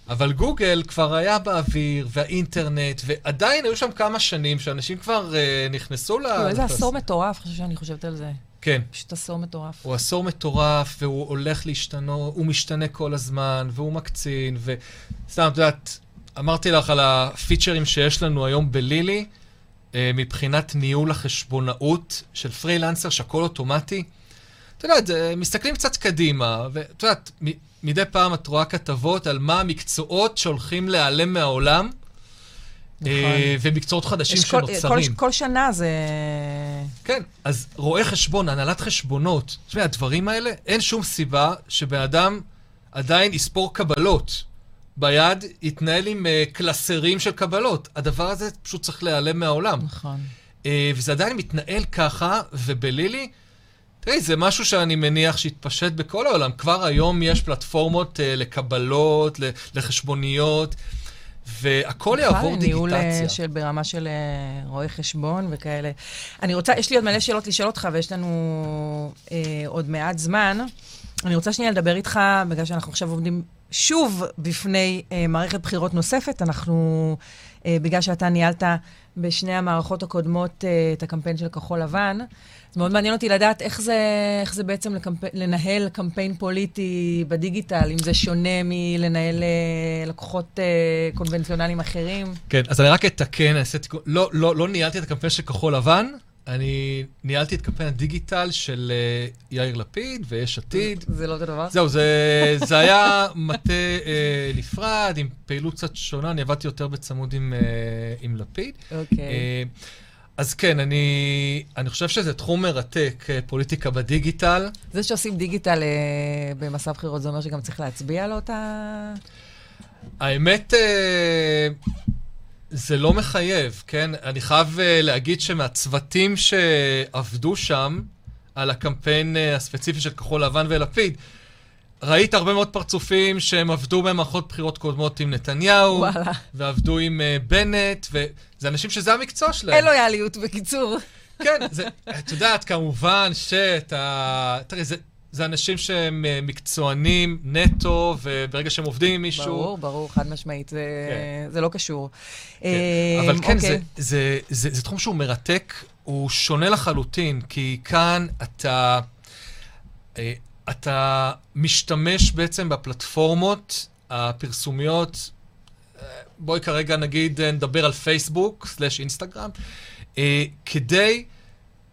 אבל גוגל כבר היה באוויר, והאינטרנט, ועדיין היו שם כמה שנים שאנשים כבר uh, נכנסו ל... כאילו, איזה עשור מטורף, חושב שאני חושבת על זה. כן. פשוט עשור מטורף. הוא עשור מטורף, והוא הולך להשתנות, הוא משתנה כל הזמן, והוא מקצין, וסתם, את יודעת, אמרתי לך על הפיצ'רים שיש לנו היום בלילי, אה, מבחינת ניהול החשבונאות של פרילנסר, שהכל אוטומטי. את יודעת, מסתכלים קצת קדימה, ואת יודעת, מדי פעם את רואה כתבות על מה המקצועות שהולכים להיעלם מהעולם. אה, ומקצועות חדשים שנוצרים. כל, כל שנה זה... כן, אז רואה חשבון, הנהלת חשבונות, תשמעי, הדברים האלה, אין שום סיבה שבן אדם עדיין יספור קבלות. ביד יתנהל עם uh, קלסרים של קבלות. הדבר הזה פשוט צריך להיעלם מהעולם. נכון. Uh, וזה עדיין מתנהל ככה, ובלילי, תראי, זה משהו שאני מניח שהתפשט בכל העולם. כבר היום יש פלטפורמות uh, לקבלות, לחשבוניות, והכל יעבור דיגיטציה. ניהול של, ברמה של uh, רואי חשבון וכאלה. אני רוצה, יש לי עוד מלא שאלות לשאול אותך, ויש לנו uh, עוד מעט זמן. אני רוצה שנייה לדבר איתך, בגלל שאנחנו עכשיו עומדים שוב בפני uh, מערכת בחירות נוספת. אנחנו, uh, בגלל שאתה ניהלת בשני המערכות הקודמות uh, את הקמפיין של כחול לבן, אז מאוד מעניין אותי לדעת איך זה, איך זה בעצם לקמפ... לנהל קמפיין פוליטי בדיגיטל, אם זה שונה מלנהל uh, לקוחות uh, קונבנציונליים אחרים. כן, אז אני רק אתקן, אעשה תיקון. לא, לא, לא ניהלתי את הקמפיין של כחול לבן, אני ניהלתי את קמפיין הדיגיטל של uh, יאיר לפיד ויש עתיד. זה לא אותו דבר? זהו, זה, זה היה מטה uh, נפרד, עם פעילות קצת שונה, אני עבדתי יותר בצמוד עם, uh, עם לפיד. אוקיי. Okay. Uh, אז כן, אני, אני חושב שזה תחום מרתק, פוליטיקה בדיגיטל. זה שעושים דיגיטל uh, במסע בחירות, זה אומר שגם צריך להצביע על אותה... האמת... Uh, זה לא מחייב, כן? אני חייב uh, להגיד שמהצוותים שעבדו שם, על הקמפיין uh, הספציפי של כחול לבן ולפיד, ראית הרבה מאוד פרצופים שהם עבדו במערכות בחירות קודמות עם נתניהו, וואלה. ועבדו עם uh, בנט, וזה אנשים שזה המקצוע שלהם. אין לויאליות, בקיצור. כן, זה, את יודעת, כמובן שאתה... תראי, זה, זה אנשים שהם אה, מקצוענים נטו, וברגע שהם עובדים עם מישהו... ברור, ברור, חד משמעית, זה, כן. זה לא קשור. כן. אה, אבל כן, אוקיי. זה, זה, זה, זה תחום שהוא מרתק, הוא שונה לחלוטין, כי כאן אתה, אה, אתה משתמש בעצם בפלטפורמות הפרסומיות, בואי כרגע נגיד נדבר על פייסבוק, סלאש אינסטגרם, כדי...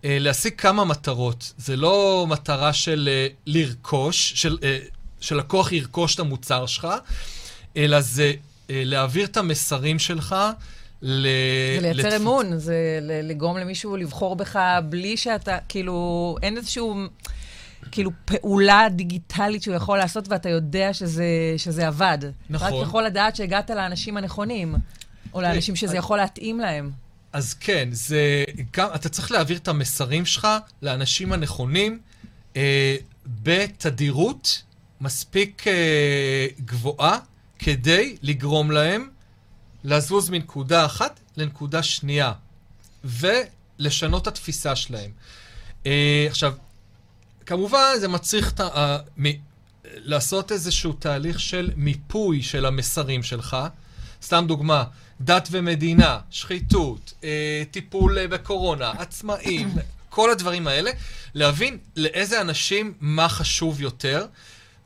אה, להשיג כמה מטרות. זה לא מטרה של אה, לרכוש, של, אה, שלקוח ירכוש את המוצר שלך, אלא זה להעביר את המסרים שלך ל... זה לייצר לתפ... אמון, זה לגרום למישהו לבחור בך בלי שאתה, כאילו, אין איזשהו... כאילו פעולה דיגיטלית שהוא יכול לעשות, ואתה יודע שזה, שזה עבד. נכון. רק יכול לדעת שהגעת לאנשים הנכונים, או לאנשים שזה יכול להתאים להם. אז כן, זה גם, אתה צריך להעביר את המסרים שלך לאנשים הנכונים אה, בתדירות מספיק אה, גבוהה כדי לגרום להם לזוז מנקודה אחת לנקודה שנייה, ולשנות את התפיסה שלהם. אה, עכשיו, כמובן זה מצריך את ה- ה- מ- לעשות איזשהו תהליך של מיפוי של המסרים שלך. סתם דוגמה, דת ומדינה, שחיתות, אה, טיפול אה, בקורונה, עצמאים, כל הדברים האלה, להבין לאיזה אנשים מה חשוב יותר,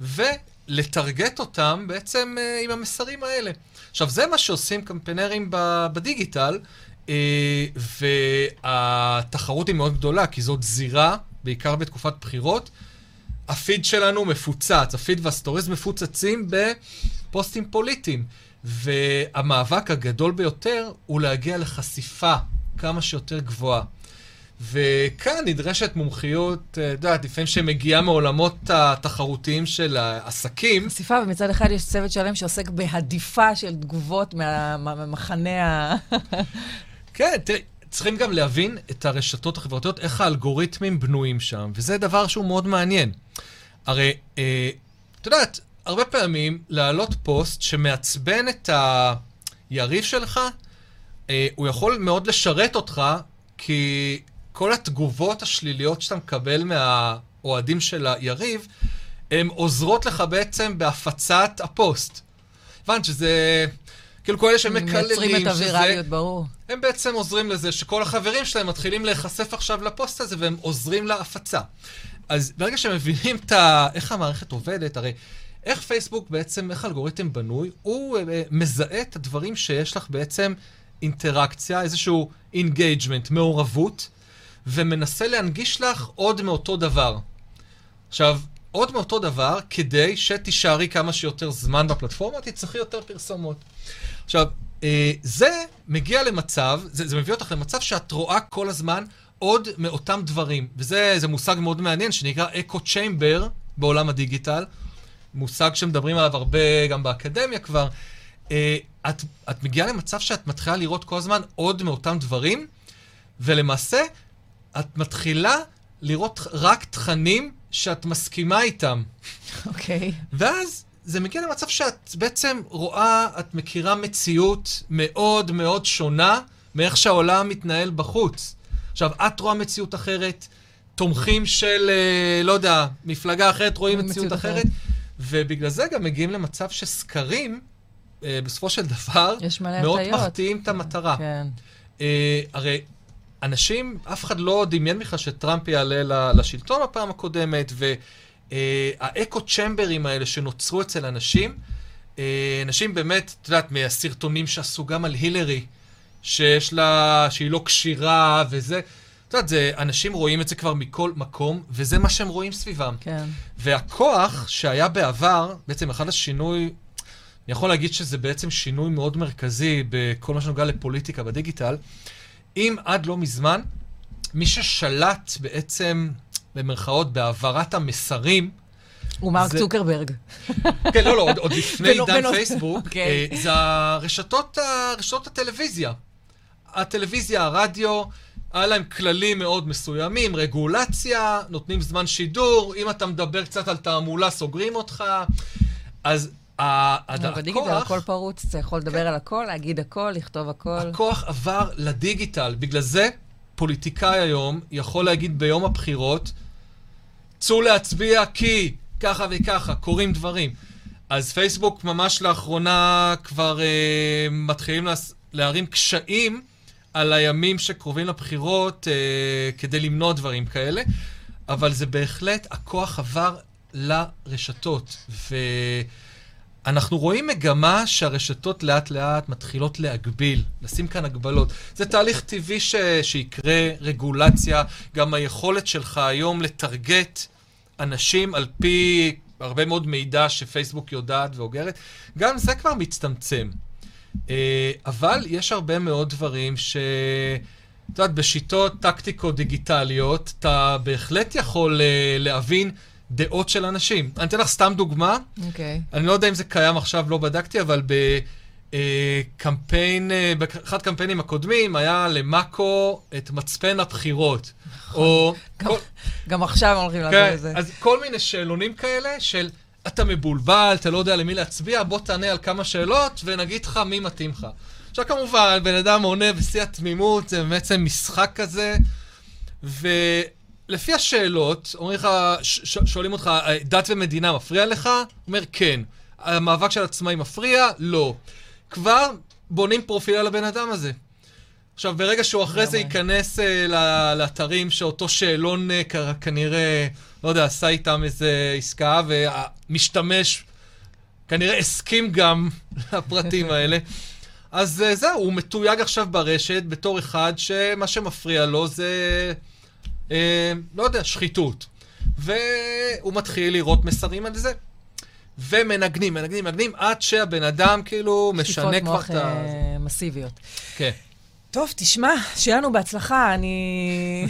ולטרגט אותם בעצם אה, עם המסרים האלה. עכשיו, זה מה שעושים קמפיינרים ב- בדיגיטל, אה, והתחרות היא מאוד גדולה, כי זאת זירה, בעיקר בתקופת בחירות. הפיד שלנו מפוצץ, הפיד והסטוריז מפוצצים בפוסטים פוליטיים. והמאבק הגדול ביותר הוא להגיע לחשיפה כמה שיותר גבוהה. וכאן נדרשת מומחיות, אה, את יודעת, לפעמים שמגיעה מעולמות התחרותיים של העסקים. חשיפה, ומצד אחד יש צוות שלם שעוסק בהדיפה של תגובות מה- מה- מהמחנה ה... כן, תראי, צריכים גם להבין את הרשתות החברתיות, איך האלגוריתמים בנויים שם, וזה דבר שהוא מאוד מעניין. הרי, אה, את יודעת, הרבה פעמים להעלות פוסט שמעצבן את היריב שלך, אה, הוא יכול מאוד לשרת אותך, כי כל התגובות השליליות שאתה מקבל מהאוהדים של היריב, הן עוזרות לך בעצם בהפצת הפוסט. הבנת שזה... כאילו כל אלה שמקללים, מייצרים את. הווירליות, ברור. הם בעצם עוזרים לזה שכל החברים שלהם מתחילים להיחשף עכשיו לפוסט הזה והם עוזרים להפצה. אז ברגע שהם מבינים את ה... איך המערכת עובדת, הרי איך פייסבוק בעצם, איך האלגוריתם בנוי, הוא אה, מזהה את הדברים שיש לך בעצם אינטראקציה, איזשהו engagement, מעורבות, ומנסה להנגיש לך עוד מאותו דבר. עכשיו, עוד מאותו דבר, כדי שתישארי כמה שיותר זמן בפלטפורמה, תצטרכי יותר פרסומות. עכשיו, אה, זה מגיע למצב, זה, זה מביא אותך למצב שאת רואה כל הזמן עוד מאותם דברים. וזה זה מושג מאוד מעניין שנקרא אקו צ'יימבר בעולם הדיגיטל. מושג שמדברים עליו הרבה גם באקדמיה כבר. אה, את, את מגיעה למצב שאת מתחילה לראות כל הזמן עוד מאותם דברים, ולמעשה את מתחילה לראות רק תכנים שאת מסכימה איתם. אוקיי. ואז זה מגיע למצב שאת בעצם רואה, את מכירה מציאות מאוד מאוד שונה מאיך שהעולם מתנהל בחוץ. עכשיו, את רואה מציאות אחרת, תומכים של, אה, לא יודע, מפלגה אחרת רואים מציאות מציאות אחרת, אחרת. ובגלל זה גם מגיעים למצב שסקרים, אה, בסופו של דבר, מאוד. מחטיאים את המטרה. כן. אה, הרי אנשים, אף אחד לא דמיין בכלל שטראמפ יעלה לשלטון בפעם הקודמת, והאקו צ'מברים האלה שנוצרו אצל אנשים, אה, אנשים באמת, את יודעת, מהסרטונים שעשו גם על הילרי, שיש לה, שהיא לא כשירה וזה, את יודעת, אנשים רואים את זה כבר מכל מקום, וזה מה שהם רואים סביבם. כן. והכוח שהיה בעבר, בעצם אחד השינוי, אני יכול להגיד שזה בעצם שינוי מאוד מרכזי בכל מה שנוגע לפוליטיקה בדיגיטל. אם עד לא מזמן, מי ששלט בעצם, במרכאות, בהעברת המסרים, הוא מרק זה- צוקרברג. כן, לא, לא, עוד, עוד לפני עידן פייסבוק, אוקיי. אה, זה הרשתות, ה- רשתות הטלוויזיה. הטלוויזיה, הרדיו, היה להם כללים מאוד מסוימים, רגולציה, נותנים זמן שידור, אם אתה מדבר קצת על תעמולה, סוגרים אותך. אז ה- הד- אבל בדיגיטל הכוח, הכל פרוץ, אתה יכול לדבר על הכל, להגיד הכל, לכתוב הכל. הכוח עבר לדיגיטל. בגלל זה פוליטיקאי היום יכול להגיד ביום הבחירות, צאו להצביע כי ככה וככה, קורים דברים. אז פייסבוק ממש לאחרונה כבר אה, מתחילים להס... להרים קשיים על הימים שקרובים לבחירות אה, כדי למנוע דברים כאלה, אבל זה בהחלט, הכוח עבר לרשתות. ואנחנו רואים מגמה שהרשתות לאט לאט מתחילות להגביל, לשים כאן הגבלות. זה תהליך טבעי ש... שיקרה, רגולציה, גם היכולת שלך היום לטרגט אנשים על פי הרבה מאוד מידע שפייסבוק יודעת ואוגרת, גם זה כבר מצטמצם. אה, אבל יש הרבה מאוד דברים ש... את יודעת, בשיטות טקטיקו-דיגיטליות, אתה בהחלט יכול אה, להבין דעות של אנשים. אני אתן לך סתם דוגמה. אוקיי. אני לא יודע אם זה קיים עכשיו, לא בדקתי, אבל בקמפיין, אה, באחד הקמפיינים הקודמים היה למאקו את מצפן הבחירות. או... גם- כל- גם עכשיו הולכים לעשות כן, את זה. אז כל מיני שאלונים כאלה של אתה מבולבל, אתה לא יודע למי להצביע, בוא תענה על כמה שאלות ונגיד לך מי מתאים לך. עכשיו כמובן, בן אדם עונה בשיא התמימות, זה בעצם משחק כזה, ולפי השאלות, אומרים לך, ש- שואלים אותך, דת ומדינה מפריע לך? אומר, כן. המאבק של עצמאים מפריע? לא. כבר בונים פרופיל על הבן אדם הזה. עכשיו, ברגע שהוא אחרי זה. ייכנס uh, לאתרים שאותו שאלון uh, כנראה, לא יודע, עשה איתם איזה עסקה, והמשתמש כנראה הסכים גם לפרטים האלה. אז uh, זהו, הוא מתויג עכשיו ברשת בתור אחד שמה שמפריע לו זה, uh, לא יודע, שחיתות. והוא מתחיל לראות מסרים על זה. ומנגנים, מנגנים, מנגנים, עד שהבן אדם כאילו משנה שטיפות כבר מוח את ה... אה, מסיביות. כן. טוב, תשמע, שיהיה לנו בהצלחה. אני...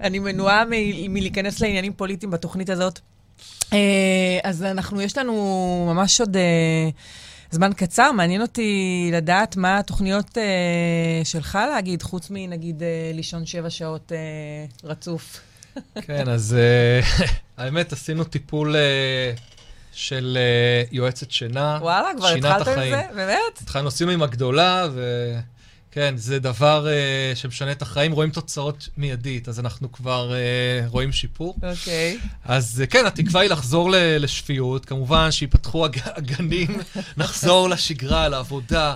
אני מנועה מ- מלהיכנס לעניינים פוליטיים בתוכנית הזאת. אה, אז אנחנו, יש לנו ממש עוד אה, זמן קצר. מעניין אותי לדעת מה התוכניות אה, שלך להגיד, חוץ מנגיד אה, לישון שבע שעות אה, רצוף. כן, אז אה, האמת, עשינו טיפול אה, של אה, יועצת שינה. וואלה, כבר התחלת עם. זה? באמת? התחלנו, עשינו עם הגדולה, וכן, זה דבר אה, שמשנה את החיים, רואים תוצאות מיידית, אז אנחנו כבר אה, רואים שיפור. אוקיי. אז אה, כן, התקווה היא לחזור ל- לשפיות, כמובן שיפתחו הג- הגנים, נחזור לשגרה, לעבודה.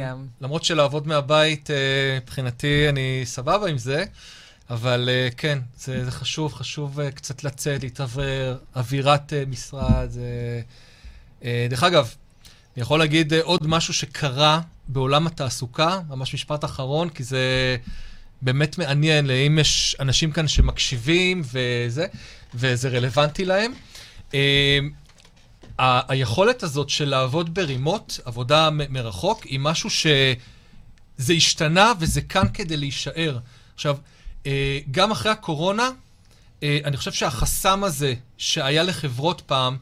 גם. למרות שלעבוד מהבית, אה, מבחינתי, אני סבבה עם זה, אבל אה, כן, זה, זה חשוב, חשוב אה, קצת לצאת, להתאוורר, אווירת אה, משרד. זה... אה, דרך אגב, אני יכול להגיד אה, עוד משהו שקרה בעולם התעסוקה, ממש משפט אחרון, כי זה באמת מעניין, אם יש אנשים כאן שמקשיבים וזה, וזה רלוונטי להם. ה- היכולת הזאת של לעבוד ברימוט, עבודה מ- מרחוק, היא משהו שזה השתנה וזה כאן כדי להישאר. עכשיו, גם אחרי הקורונה, אה, אני חושב שהחסם הזה שהיה לחברות פעם,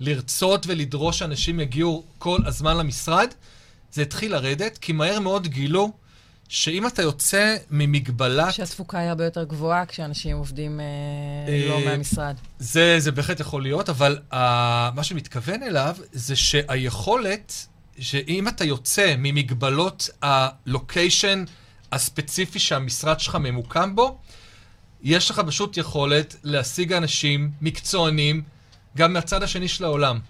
לרצות ולדרוש שאנשים יגיעו כל הזמן למשרד, זה התחיל לרדת, כי מהר מאוד גילו שאם אתה יוצא ממגבלת... שהתפוקה היא הרבה יותר גבוהה כשאנשים עובדים אה, אה, לא מהמשרד. זה, זה בהחלט יכול להיות, אבל uh, מה שמתכוון אליו זה שהיכולת, שאם אתה יוצא ממגבלות הלוקיישן הספציפי שהמשרד שלך ממוקם בו, יש לך פשוט יכולת להשיג אנשים מקצוענים גם מהצד השני של העולם.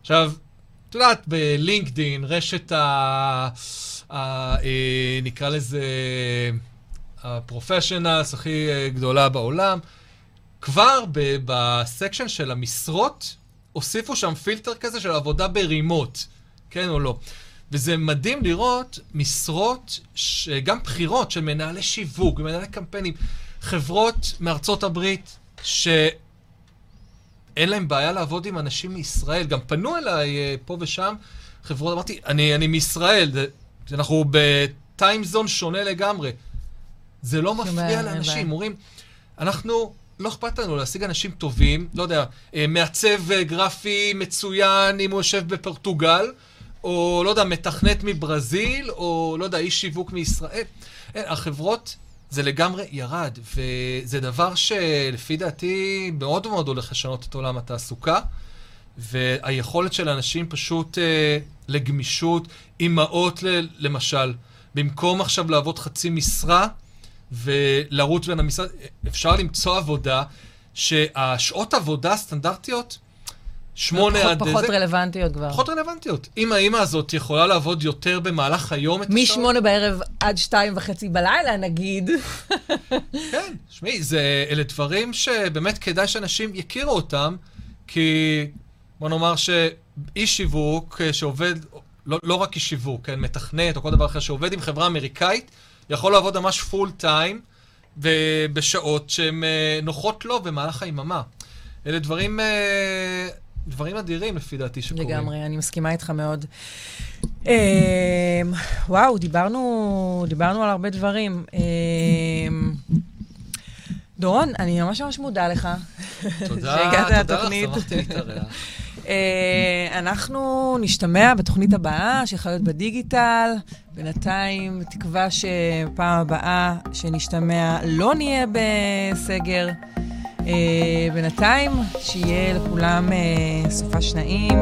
עכשיו, את יודעת, בלינקדין, רשת ה... ה... אה, נקרא לזה הפרופשיונלס הכי אה, גדולה בעולם, כבר ב- בסקשן של המשרות, הוסיפו שם פילטר כזה של עבודה ברימוט, כן או לא. וזה מדהים לראות משרות, ש- גם בחירות של מנהלי שיווק, מנהלי קמפיינים, חברות מארצות הברית, שאין להם בעיה לעבוד עם אנשים מישראל. גם פנו אליי אה, פה ושם חברות, אמרתי, אני, אני מישראל, זה, אנחנו בטיימזון שונה לגמרי. זה לא מפריע אין לאנשים. אומרים, אנחנו, לא אכפת לנו להשיג אנשים טובים, לא יודע, אה, מעצב אה, גרפי מצוין אם הוא יושב בפורטוגל, או לא יודע, מתכנת מברזיל, או לא יודע, איש שיווק מישראל. אין, החברות, זה לגמרי ירד, וזה דבר שלפי דעתי מאוד מאוד הולך לשנות את עולם התעסוקה, והיכולת של אנשים פשוט אה, לגמישות, אימהות למשל, במקום עכשיו לעבוד חצי משרה ולרוץ בין המשרד, אפשר למצוא עבודה שהשעות עבודה הסטנדרטיות, שמונה פחות- עד פחות זה, רלוונטיות כבר. פחות רלוונטיות. אם האימא הזאת יכולה לעבוד יותר במהלך היום את השעות... משמונה בערב עד שתיים וחצי בלילה, נגיד. כן, שמעי, זה- אלה דברים שבאמת כדאי שאנשים יכירו אותם, כי בוא נאמר שאיש שיווק אה, שעובד, לא, לא רק איש שיווק, כן, מתכנת או כל דבר אחר שעובד עם חברה אמריקאית, יכול לעבוד ממש פול טיים בשעות שהן אה, נוחות לו במהלך היממה. אלה דברים, אה, דברים אדירים לפי דעתי שקורים. לגמרי, אני מסכימה איתך מאוד. אמ, וואו, דיברנו, דיברנו על הרבה דברים. אמ, דורון, אני ממש ממש מודה לך. תודה, תודה. לך, שמחתי להתארח. אה, אנחנו נשתמע בתוכנית הבאה של חיות בדיגיטל. בינתיים, תקווה שפעם הבאה שנשתמע לא נהיה בסגר. אה, בינתיים, שיהיה לכולם אה, סופה שנעים.